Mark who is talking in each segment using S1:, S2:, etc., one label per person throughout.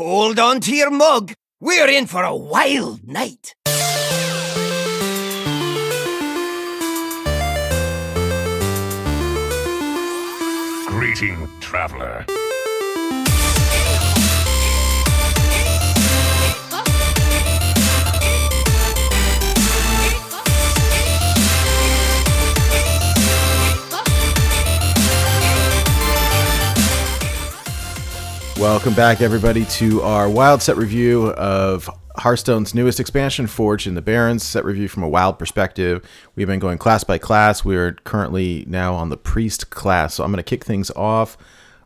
S1: Hold on to your mug. We're in for a wild night.
S2: Greeting, traveler.
S3: Welcome back, everybody, to our wild set review of Hearthstone's newest expansion, Forged in the Barrens. Set review from a wild perspective. We've been going class by class. We are currently now on the Priest class. So I'm going to kick things off.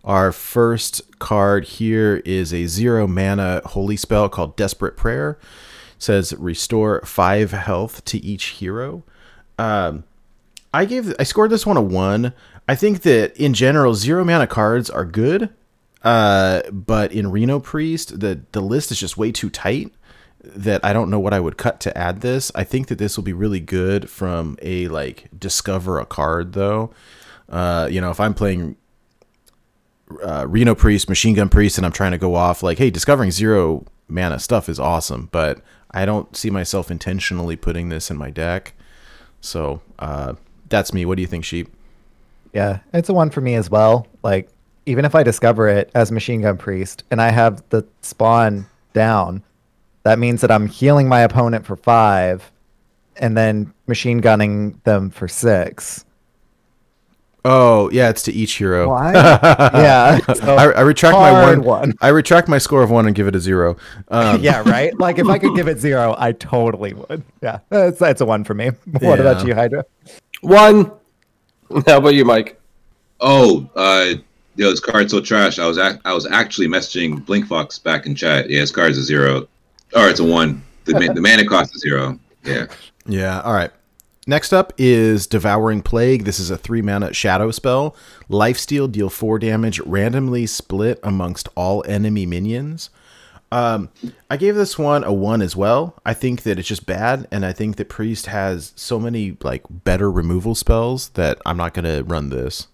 S3: Our first card here is a zero mana holy spell called Desperate Prayer. It says restore five health to each hero. Um, I gave I scored this one a one. I think that in general, zero mana cards are good. Uh, but in Reno Priest, the the list is just way too tight that I don't know what I would cut to add this. I think that this will be really good from a like discover a card though. Uh, you know, if I'm playing uh, Reno Priest, Machine Gun Priest, and I'm trying to go off like, hey, discovering zero mana stuff is awesome, but I don't see myself intentionally putting this in my deck. So uh, that's me. What do you think, Sheep?
S4: Yeah, it's a one for me as well. Like even if I discover it as Machine Gun Priest and I have the spawn down, that means that I'm healing my opponent for five and then machine gunning them for six.
S3: Oh yeah, it's to each hero.
S4: Why? yeah,
S3: so I, I, retract my one,
S4: one,
S3: I retract my score of one and give it a zero.
S4: Um. yeah, right. Like if I could give it zero, I totally would. Yeah, that's that's a one for me. What yeah. about you, Hydra?
S5: One. How about you, Mike?
S6: Oh, uh, yo, this card's so trash. I was ac- I was actually messaging Blinkfox back in chat. Yeah, this card's a zero, or it's a one. The the mana cost is zero. Yeah.
S3: Yeah. All right. Next up is Devouring Plague. This is a three mana shadow spell. Lifesteal, deal four damage, randomly split amongst all enemy minions. Um, I gave this one a one as well. I think that it's just bad, and I think that Priest has so many like better removal spells that I'm not gonna run this.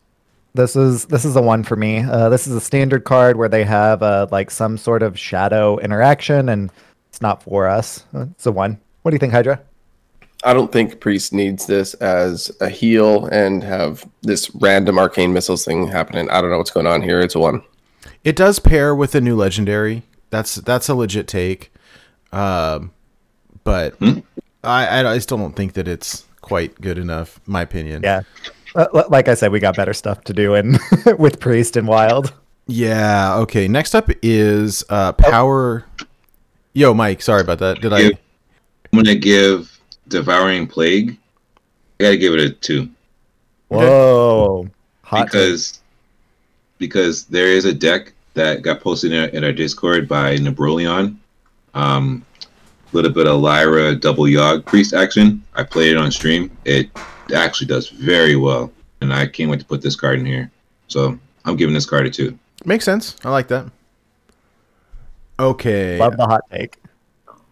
S4: This is this is a one for me. Uh, this is a standard card where they have uh, like some sort of shadow interaction, and it's not for us. It's a one. What do you think, Hydra?
S5: I don't think Priest needs this as a heal and have this random arcane missiles thing happening. I don't know what's going on here. It's a one.
S3: It does pair with a new legendary. That's that's a legit take. Um, but hmm? I, I still don't think that it's quite good enough. My opinion.
S4: Yeah. Uh, like I said, we got better stuff to do in with Priest and Wild.
S3: Yeah. Okay. Next up is uh, Power. Oh. Yo, Mike. Sorry about that. Did I?
S6: I'm gonna give Devouring Plague. I gotta give it a two.
S4: Whoa!
S6: Hot because take. because there is a deck that got posted in our, in our Discord by Nebrolion. Um, a little bit of Lyra double Yogg priest action. I played it on stream. It actually does very well, and I can't wait to put this card in here. So I'm giving this card a two.
S3: Makes sense. I like that. Okay.
S4: Love the hot take.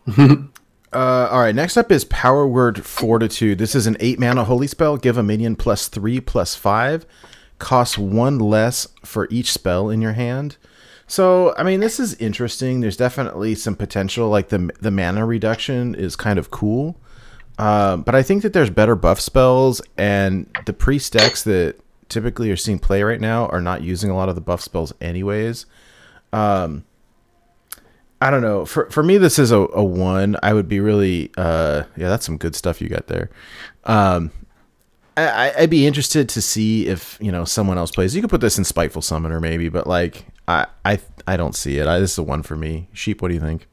S3: Uh, all right, next up is Power Word Fortitude. This is an 8 mana holy spell. Give a minion plus 3 plus 5. Costs 1 less for each spell in your hand. So, I mean, this is interesting. There's definitely some potential. Like, the, the mana reduction is kind of cool. Uh, but I think that there's better buff spells, and the priest decks that typically are seeing play right now are not using a lot of the buff spells, anyways. Um, I don't know. For for me, this is a, a one. I would be really, uh, yeah, that's some good stuff you got there. Um, I, I'd be interested to see if you know someone else plays. You could put this in Spiteful Summoner maybe, but like I I I don't see it. I, this is a one for me. Sheep, what do you think?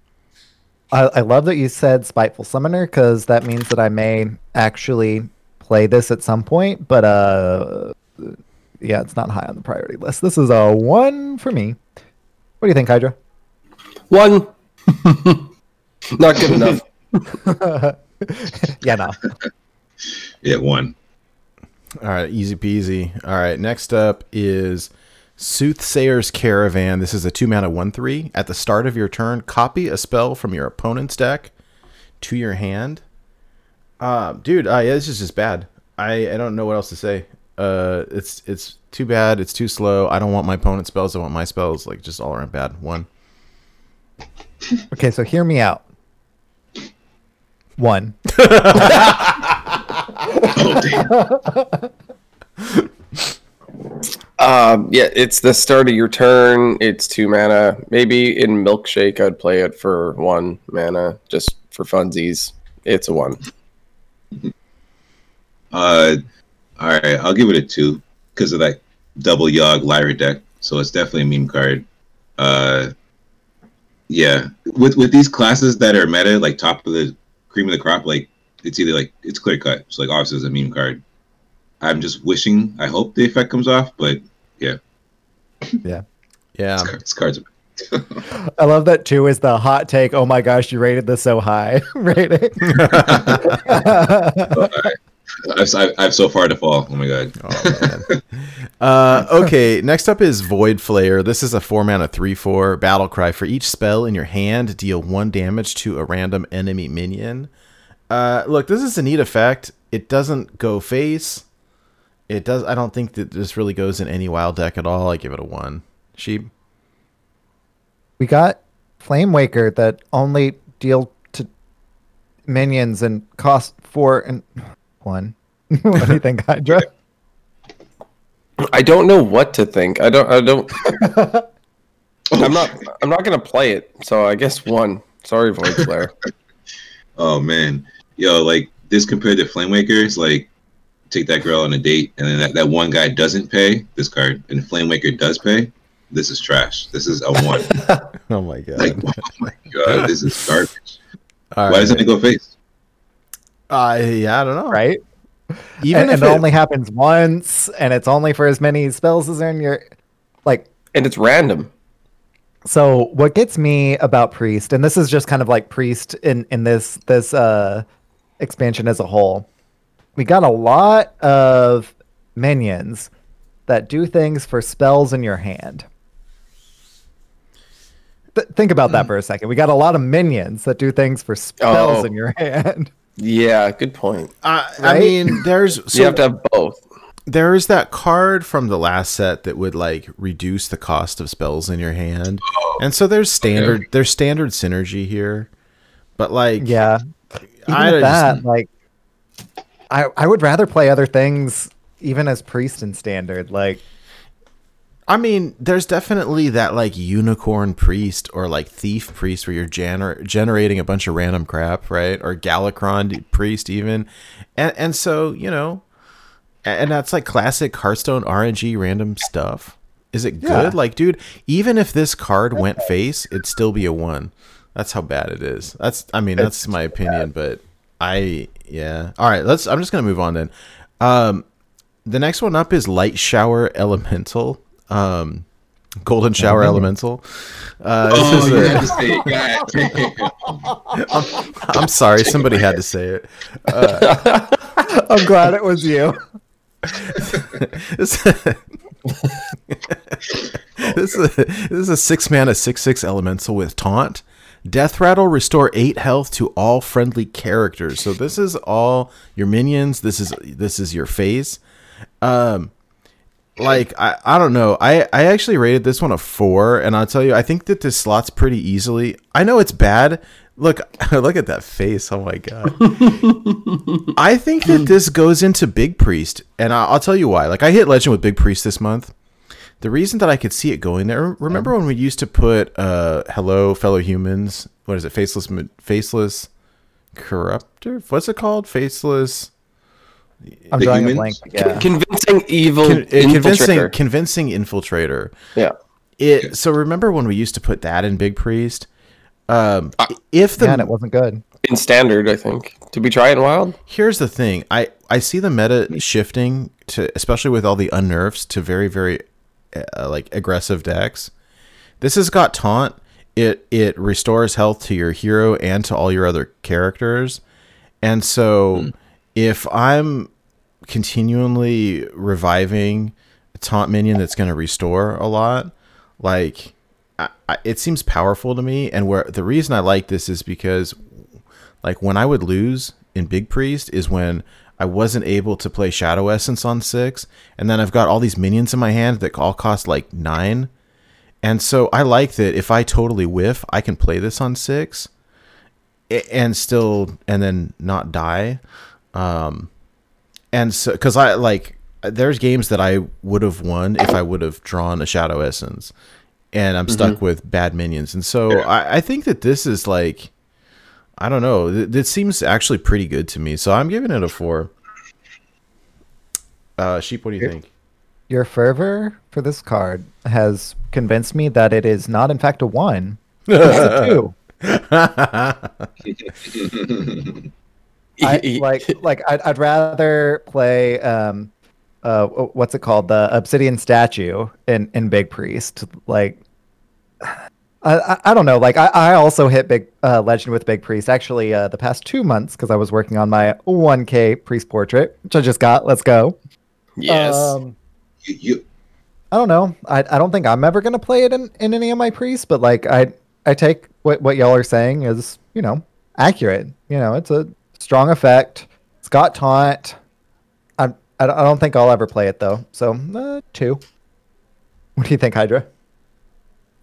S4: I, I love that you said Spiteful Summoner because that means that I may actually play this at some point. But uh, yeah, it's not high on the priority list. This is a one for me. What do you think, Hydra?
S5: One. Not good enough.
S4: yeah, no.
S6: Yeah, one.
S3: All right, easy peasy. All right, next up is Soothsayer's Caravan. This is a two mana one three. At the start of your turn, copy a spell from your opponent's deck to your hand. Uh, dude, uh, yeah, this is just bad. I, I don't know what else to say. Uh, it's it's too bad. It's too slow. I don't want my opponent's spells. I want my spells. Like just all around bad. One.
S4: Okay, so hear me out. One.
S6: Oh damn.
S5: Um, yeah, it's the start of your turn. It's two mana. Maybe in Milkshake, I'd play it for one mana, just for funsies. It's a one.
S6: Uh, all right, I'll give it a two because of that double Yogg Lyra deck. So it's definitely a meme card. Uh, yeah, with with these classes that are meta, like top of the cream of the crop, like it's either like it's clear cut. So like obviously it's a meme card. I'm just wishing, I hope the effect comes off, but yeah,
S4: Yeah.
S3: Yeah.
S6: it's cards.
S4: I love that too. is the hot take. Oh my gosh, you rated this so high. Rating.
S6: I've, I've, I've so far to fall. Oh my god.
S3: Oh, uh, okay, next up is Void Flayer. This is a four mana three four battle cry. For each spell in your hand, deal one damage to a random enemy minion. Uh, look, this is a neat effect. It doesn't go face. It does. I don't think that this really goes in any wild deck at all. I give it a one. Sheep.
S4: we got Flame Waker that only deal to minions and cost four and one. what do you think, Hydra?
S5: I don't know what to think. I don't. I don't. I'm not. I'm not gonna play it. So I guess one. Sorry, Void Flayer.
S6: Oh man, yo, like this compared to Flame Waker, it's like take that girl on a date, and then that, that one guy doesn't pay this card, and Flame Waker does pay. This is trash. This is a one.
S3: Oh my god.
S6: like, oh my god, this is garbage.
S3: All
S6: Why
S3: right.
S6: doesn't it go face?
S3: Uh, yeah, I don't know.
S4: Right?
S3: Even
S4: and,
S3: if
S4: and it
S3: it,
S4: only happens once, and it's only for as many spells as are in your like
S5: and it's random.
S4: So what gets me about priest, and this is just kind of like priest in in this this uh expansion as a whole, we got a lot of minions that do things for spells in your hand. Th- think about that mm. for a second. We got a lot of minions that do things for spells
S5: Oh.
S4: in your hand.
S5: Yeah, good point.
S3: I, I mean, there's so
S5: you have to have both.
S3: there is that card from the last set that would like reduce the cost of spells in your hand, oh. and so there's standard there's standard synergy here, but like
S4: Yeah. Even
S3: I
S4: with that,
S3: just-
S4: like, I I would rather play other things even as priest and standard. Like,
S3: I mean, there's definitely that like unicorn priest or like thief priest where you're gener- generating a bunch of random crap, right? Or Galakrond priest even, and and so you know, and that's like classic Hearthstone RNG random stuff. Is it
S4: Yeah.
S3: good? Like, dude, even if this card went face, it'd still be a one. That's how bad it is. That's I mean, that's my opinion, but I yeah. All right, let's. I'm just gonna move on then. Um, the next one up is Light Shower Elemental. Um, Golden Shower Elemental. Uh,
S6: Oh,
S3: is
S6: you
S3: a-
S6: had to say it. God damn.
S3: I'm sorry, somebody had to say it.
S4: I'm glad it was you.
S3: This, this, is a, this is a six mana six six elemental with taunt. Death rattle restore eight health to all friendly characters. So this is all your minions. This is this is your phase. Um, like I, I don't know. I I actually rated this one a four, and I'll tell you, I think that this slots pretty easily. I know it's bad. Look, look at that face. Oh my god. I think that this goes into Big Priest, and I'll, I'll tell you why. Like I hit Legend with Big Priest this month. The reason that I could see it going there. Remember when we used to put uh, "Hello, fellow humans"? What is it? Faceless, ma- faceless, corruptor. What's it called? Faceless.
S4: I'm
S6: The
S4: drawing a blank. Yeah.
S5: Convincing evil
S3: Con- uh, convincing,
S5: infiltrator.
S3: convincing infiltrator.
S5: Yeah.
S3: It. So remember when we used to put that in Big Priest? Um, if the
S4: Man, it wasn't good.
S5: In standard, I think. Did we try it in wild?
S3: here's the thing i i see the meta shifting to especially with all the unnerfs to very very uh, like aggressive decks. This has got taunt. It it restores health to your hero and to all your other characters. And so if i'm continually reviving a taunt minion that's going to restore a lot like I, I, it seems powerful to me. And where the reason i like this is because like when I would lose in Big Priest is when I wasn't able to play Shadow Essence on six, and then I've got all these minions in my hand that all cost like nine, And so I like that if I totally whiff, I can play this on six and still and then not die. Um and so because I like there's games that I would have won if I would have drawn a shadow essence. And I'm stuck with bad minions. And so I, I think that this is like I don't know. This seems actually pretty good to me. So I'm giving it a four. Uh sheep, what do you think?
S4: Your fervor for this card has convinced me that it is not, in fact, a one. It's a two. I, like, like I'd, I'd rather play um, uh, what's it called, the obsidian statue in in Big Priest. Like, I I, I don't know. Like, I, I also hit Big uh, Legend with Big Priest actually uh, the past two months because I was working on my 1K priest portrait, which I just got. Let's go.
S5: yes.
S4: Um,
S6: You, you
S4: I don't know. I, I don't think I'm ever gonna play it in, in any of my priests, but like I I take what what y'all are saying is you know accurate. You know, it's a strong effect. It's got taunt. I I don't- I don't think I'll ever play it though. So uh, two. What do you think, Hydra?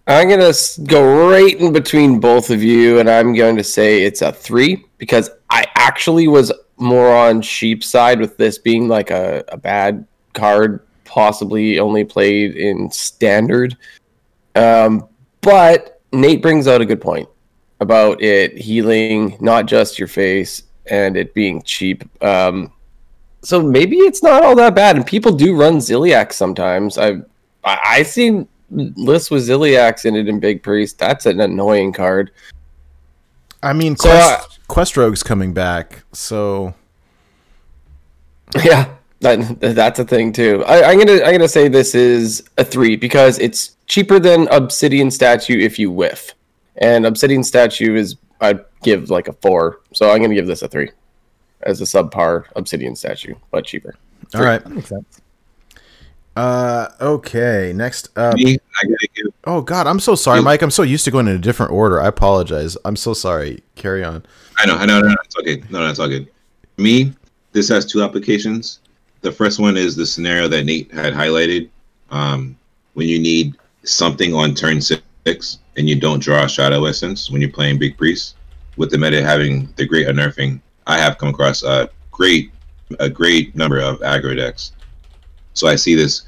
S5: I'm gonna go right in between both of you, and I'm going to say it's a three because I actually was more on sheep side with this being like a, a bad card, possibly only played in standard. Um, but Nate brings out a good point about it healing not just your face and it being cheap. Um, so maybe it's not all that bad, and people do run Zilliax sometimes. I've I, I seen lists with Zilliax in it in Big Priest. That's an annoying card.
S3: I mean,
S5: So,
S3: Quest, uh, Quest Rogue's coming back, so
S5: Yeah, that that's a thing too. I, I'm gonna I'm gonna say this is a three because it's cheaper than Obsidian Statue if you whiff, and Obsidian Statue is I'd give like a four. So I'm gonna give this a three as a subpar Obsidian Statue, but cheaper.
S3: all right.
S4: Makes sense.
S3: Uh, okay. Next up.
S6: me, I gotta give
S3: Oh God, I'm so sorry,
S6: You-
S3: Mike. I'm so used to going in a different order. I apologize. I'm so sorry. Carry on.
S6: I know, I know, no, no, it's okay. No, no, it's all good. Me, this has two applications. The first one is the scenario that Nate had highlighted. Um, when you need something on turn six and you don't draw a Shadow Essence when you're playing Big Priest, with the meta having the great unnerving, I have come across a great, a great number of aggro decks. So I see this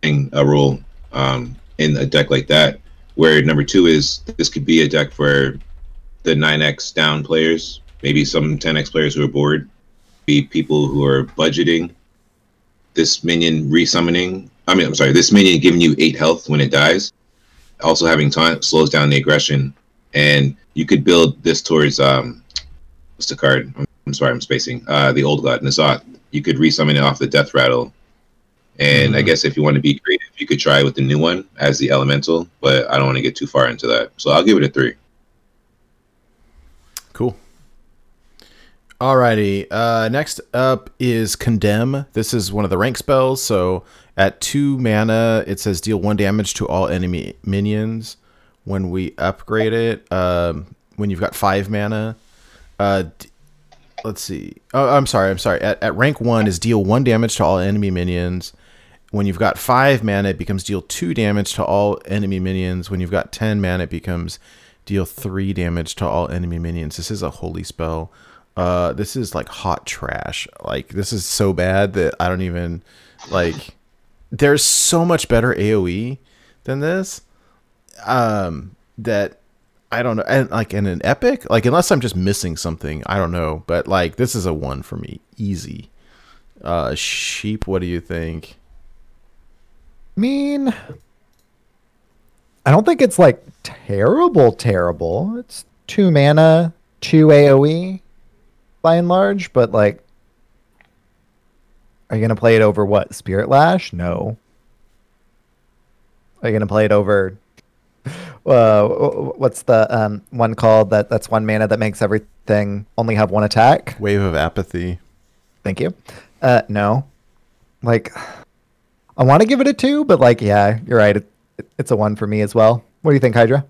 S6: being a role um, in a deck like that. Where number two is this could be a deck for the 9x down players, maybe some 10x players who are bored, be people who are budgeting this minion resummoning. I mean, I'm sorry, this minion giving you eight health when it dies, also having taunt slows down the aggression, and you could build this towards um, what's the card? I'm, I'm sorry, I'm spacing. Uh, the old god N'Zoth. You could resummon it off the death rattle, and I guess if you want to be creative, you could try with the new one as the elemental, but I don't want to get too far into that, so I'll give it a three.
S3: Cool. Alrighty. Uh, next up is Condemn. This is one of the rank spells. So at two mana, it says deal one damage to all enemy minions. When we upgrade it, um, when you've got five mana, uh, d- let's see. Oh, I'm sorry. I'm sorry. At, at rank one is deal one damage to all enemy minions. When you've got five mana, it becomes deal two damage to all enemy minions. When you've got ten mana, it becomes deal three damage to all enemy minions. This is a holy spell. Uh, this is like hot trash. Like this is so bad that I don't even like. There's so much better AOE than this. Um, that I don't know, and like in an epic, like unless I'm just missing something, I don't know. But like this is a one for me, easy. Uh, sheep, what do you think?
S4: I mean, I don't think it's like terrible, terrible. It's two mana, two AoE by and large, but like, are you going to play it over what? Spirit Lash? No. Are you going to play it over. Uh, what's the um, one called that? That's one mana that makes everything only have one attack.
S3: Wave of apathy.
S4: Thank you. Uh, no. Like, I want to give it a two, but like, yeah, you're right. It, it's a one for me as well. What do you think, Hydra?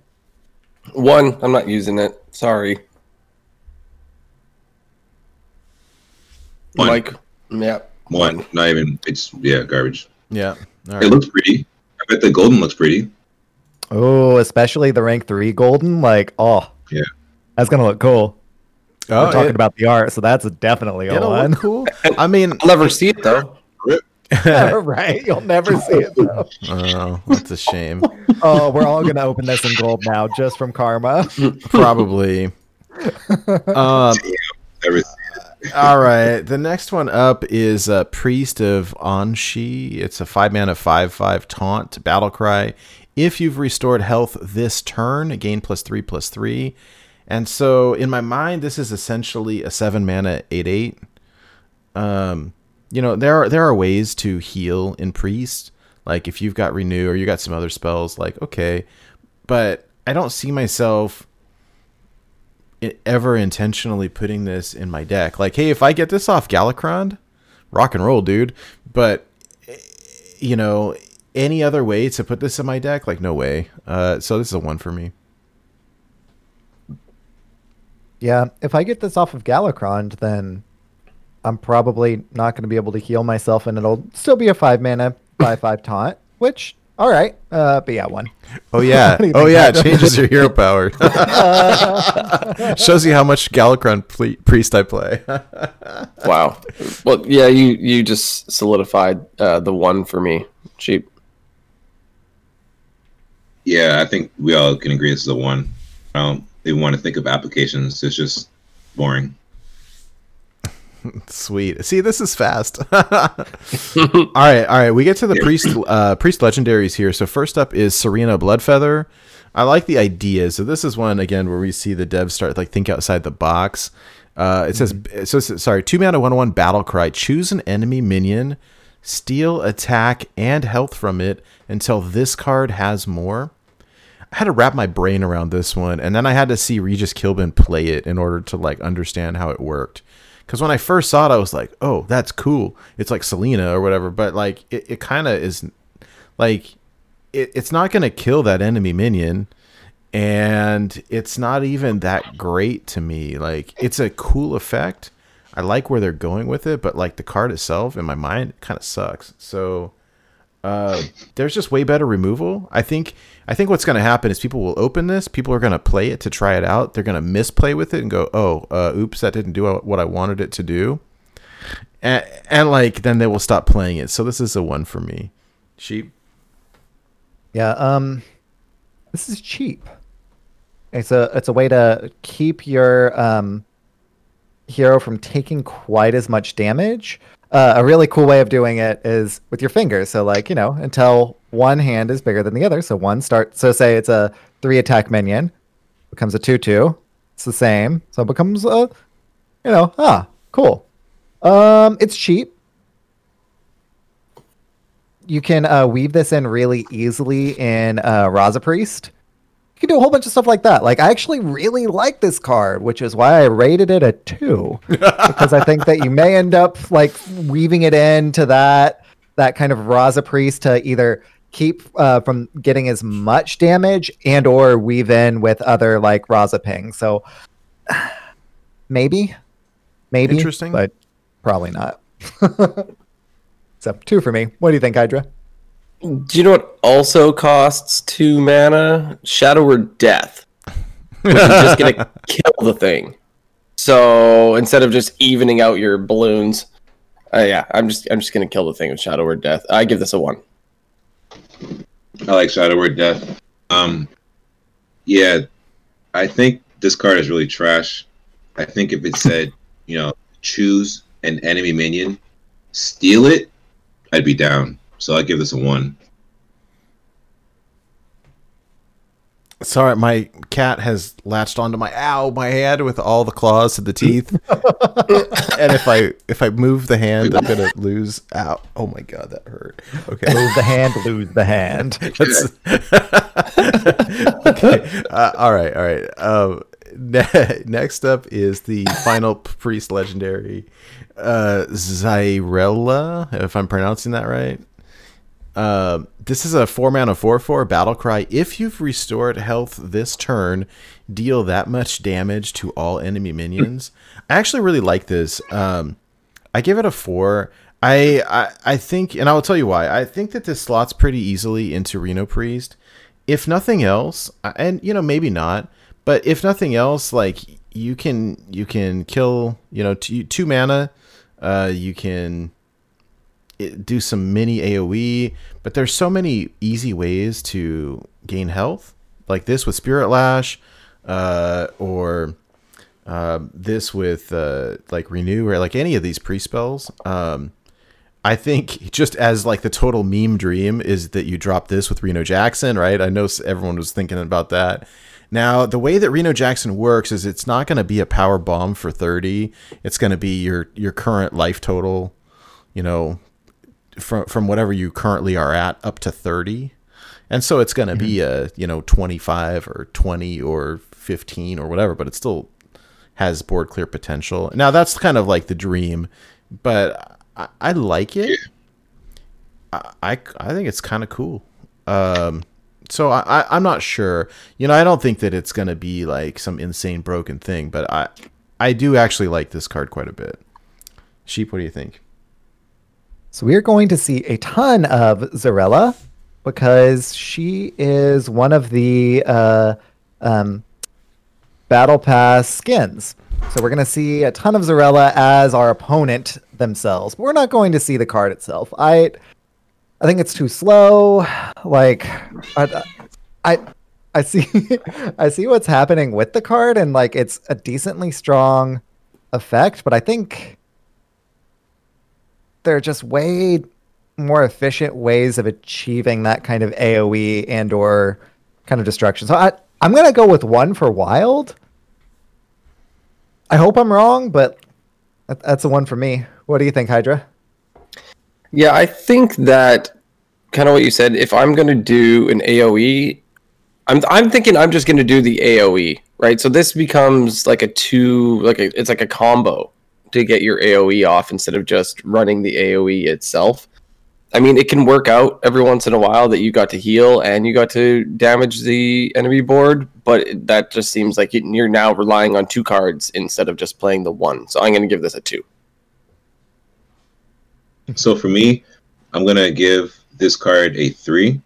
S5: One, I'm not using it. Sorry,
S6: One.
S5: Mike. Yeah,
S6: One, not even. It's yeah, garbage.
S3: Yeah. All
S6: It looks pretty. I bet the golden looks pretty.
S4: Oh, especially the rank three golden. Like, oh,
S6: Yeah.
S4: that's gonna look cool.
S3: Oh,
S4: We're talking
S3: it,
S4: about the art, so that's definitely a one.
S3: look cool. I mean,
S5: I'll never see it though.
S4: right? You'll never see it. Though.
S3: oh, that's a shame.
S4: Oh, we're all gonna open this in gold now, just from karma.
S3: Probably. Um,
S6: Never-
S3: all right. The next one up is uh, Priest of An'she. It's a five mana, five five taunt battle cry. If you've restored health this turn, gain plus three plus three. And so in my mind, this is essentially a seven mana eight eight. Um, you know there are there are ways to heal in Priest. Like if you've got renew or you got some other spells, like okay, but I don't see myself ever intentionally putting this in my deck. Like, hey, if I get this off Galakrond, rock and roll, dude. But eh, you know, any other way to put this in my deck, like no way. Uh, so this is a one for me.
S4: Yeah, if I get this off of Galakrond, then I'm probably not going to be able to heal myself, and it'll still be a five mana five five taunt. Which, all right, uh, but yeah, one.
S3: Oh yeah, oh yeah, it changes your hero power. Shows you how much Galakrond ple- priest I play.
S5: Wow. Well, yeah, you you just solidified uh, the one for me. Cheap.
S6: Yeah, I think we all can agree this is a one. I don't even want to think of applications. It's just boring.
S3: Sweet. See, this is fast. all right, all right. We get to the priest uh, priest legendaries here. So first up is Serena Bloodfeather. I like the idea. So this is one again where we see the devs start like think outside the box. Uh, it says so. it says- Sorry, two mana, one one battle cry. Choose an enemy minion, steal attack and health from it until this card has more. I had to wrap my brain around this one, and then I had to see Regis Killbin play it in order to like understand how it worked. Because when I first saw it, I was like, "Oh, that's cool." It's like Selena or whatever, but like it, it kind of is, like it, it's not to kill that enemy minion, and it's not even that great to me. Like it's a cool effect. I like where they're going with it, but like the card itself, in my mind, kind of sucks. So uh, there's just way better removal. I think I think what's going to happen is people will open this, people are going to play it to try it out. They're going to misplay with it and go, "Oh, uh, oops, that didn't do what I wanted it to do," and, and like then they will stop playing it. So this is a one for me. Cheap.
S4: Yeah, um this is cheap. It's a it's a way to keep your um hero from taking quite as much damage. Uh, a really cool way of doing it is with your fingers. So like, you know, until one hand is bigger than the other. So one start so say it's a three attack minion, becomes a two two. It's the same. So it becomes a you know, ah, cool. Um it's cheap you can uh, weave this in really easily in uh, Raza Priest. You can do a whole bunch of stuff like that. Like I actually really like this card, which is why I rated it a two because I think that you may end up like weaving it into that that kind of Raza Priest to either keep uh, from getting as much damage and or weave in with other like Raza ping. So maybe, maybe
S3: Interesting.
S4: but probably not. so two for me. What do you think, Hydra?
S5: Do you know what also costs two mana? Shadow Word Death. Which is just gonna kill the thing. So instead of just evening out your balloons, uh, yeah, I'm just I'm just gonna kill the thing with Shadow Word Death. I give this a one.
S6: I like Shadow Word Death. Um, yeah, I think this card is really trash. I think if it said, you know, choose an enemy minion, steal it, I'd be down. So I give this a one.
S3: Sorry, my cat has latched onto my ow my hand with all the claws and the teeth. and if I if I move the hand, I'm gonna lose. Ow! Oh my god, that hurt. Okay.
S4: Move the hand, lose the hand.
S3: That's- okay. Uh, all right. All right. Um, ne- next up is the final priest legendary, uh, Xyrella, if I'm pronouncing that right. Um, this is a four mana four four battle cry. If you've restored health this turn, deal that much damage to all enemy minions. I actually really like this. Um, I give it a four. I, I I think, and I will tell you why. I think that this slots pretty easily into Reno Priest. if nothing else, and you know maybe not, but if nothing else, like you can you can kill you know two, two mana, uh, you can do some mini AOE, but there's so many easy ways to gain health, like this with Spirit Lash, uh, or uh, this with uh, like Renew or like any of these pre spells. Um, I think just as like the total meme dream is that you drop this with Reno Jackson, right? I know everyone was thinking about that. Now, the way that Reno Jackson works is it's not going to be a power bomb for 30. It's going to be your your current life total, you know, from from whatever you currently are at up to 30. And so it's going to be a, you know, 25 or 20 or 15 or whatever, but it still has board clear potential. Now that's kind of like the dream, but I, I like it. I, I I think it's kind of cool. Um, so I, I I'm not sure. You know, I don't think that it's gonna be like some insane broken thing, but I I do actually like this card quite a bit. Sheep, what do you think?
S4: So we are going to see a ton of Zarella because she is one of the uh, um, Battle Pass skins. So we're going to see a ton of Zarella as our opponent themselves. But we're not going to see the card itself. I I think it's too slow. Like I I I see I see what's happening with the card and like it's a decently strong effect, but I think there are just way more efficient ways of achieving that kind of AoE and or kind of destruction. So I I'm gonna go with one for wild. I hope I'm wrong, but that, that's a one for me. What do you think, Hydra?
S5: Yeah, I think that kind of what you said. If I'm going to do an AOE, I'm I'm thinking I'm just going to do the AOE, right? So this becomes like a two, like a, it's like a combo to get your AOE off instead of just running the AOE itself. I mean, it can work out every once in a while that you got to heal and you got to damage the enemy board, but that just seems like you- you're now relying on two cards instead of just playing the one. So I'm going to give this a two.
S6: So for me, I'm gonna give this card a three.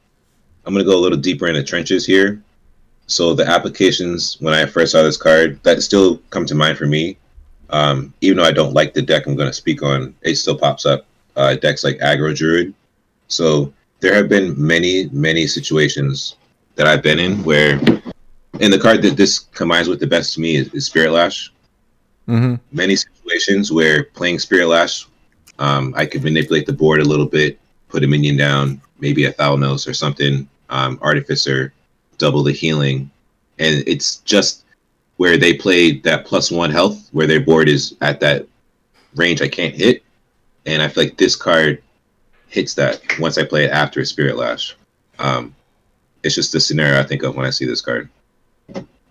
S6: I'm gonna go a little deeper in the trenches here. So the applications when I first saw this card that still come to mind for me. Um, even though I don't like the deck I'm gonna speak on, it still pops up. Uh, decks like Aggro Druid. So there have been many, many situations that I've been in where, and the card that this combines with the best to me is, is Spirit Lash
S3: Mm-hmm.
S6: many situations where playing Spirit Lash, um, I could manipulate the board a little bit, put a minion down, maybe a Thalnos or something, um, Artificer, double the healing, and it's just where they play that plus one health, where their board is at that range I can't hit, and I feel like this card hits that once I play it after a Spirit Lash. Um, it's just the scenario I think of when I see this card.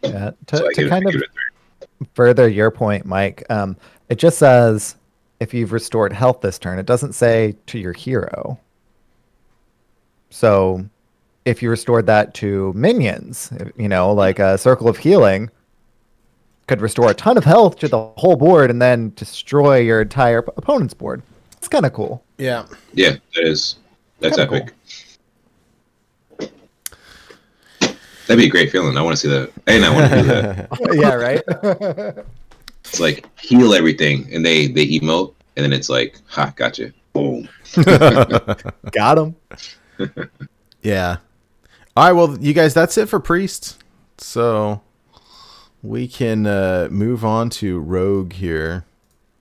S4: Yeah, to,
S6: So
S4: to kind of
S6: give it a three.
S4: further your point, Mike, um, it just says if you've restored health this turn. It doesn't say to your hero. So if you restored that to minions, you know, like a circle of healing, could restore a ton of health to the whole board and then destroy your entire opponent's board. It's kind of cool.
S3: Yeah.
S6: Yeah, that is that's
S4: Kinda
S6: epic. That'd be a great feeling. I want to see that, and I want to do that.
S4: yeah, right.
S6: It's like heal everything, and they they emote, and then it's like, ha, gotcha. Boom.
S4: Got him.
S3: Yeah. All right. Well, you guys, that's it for priests. So we can uh, move on to rogue here.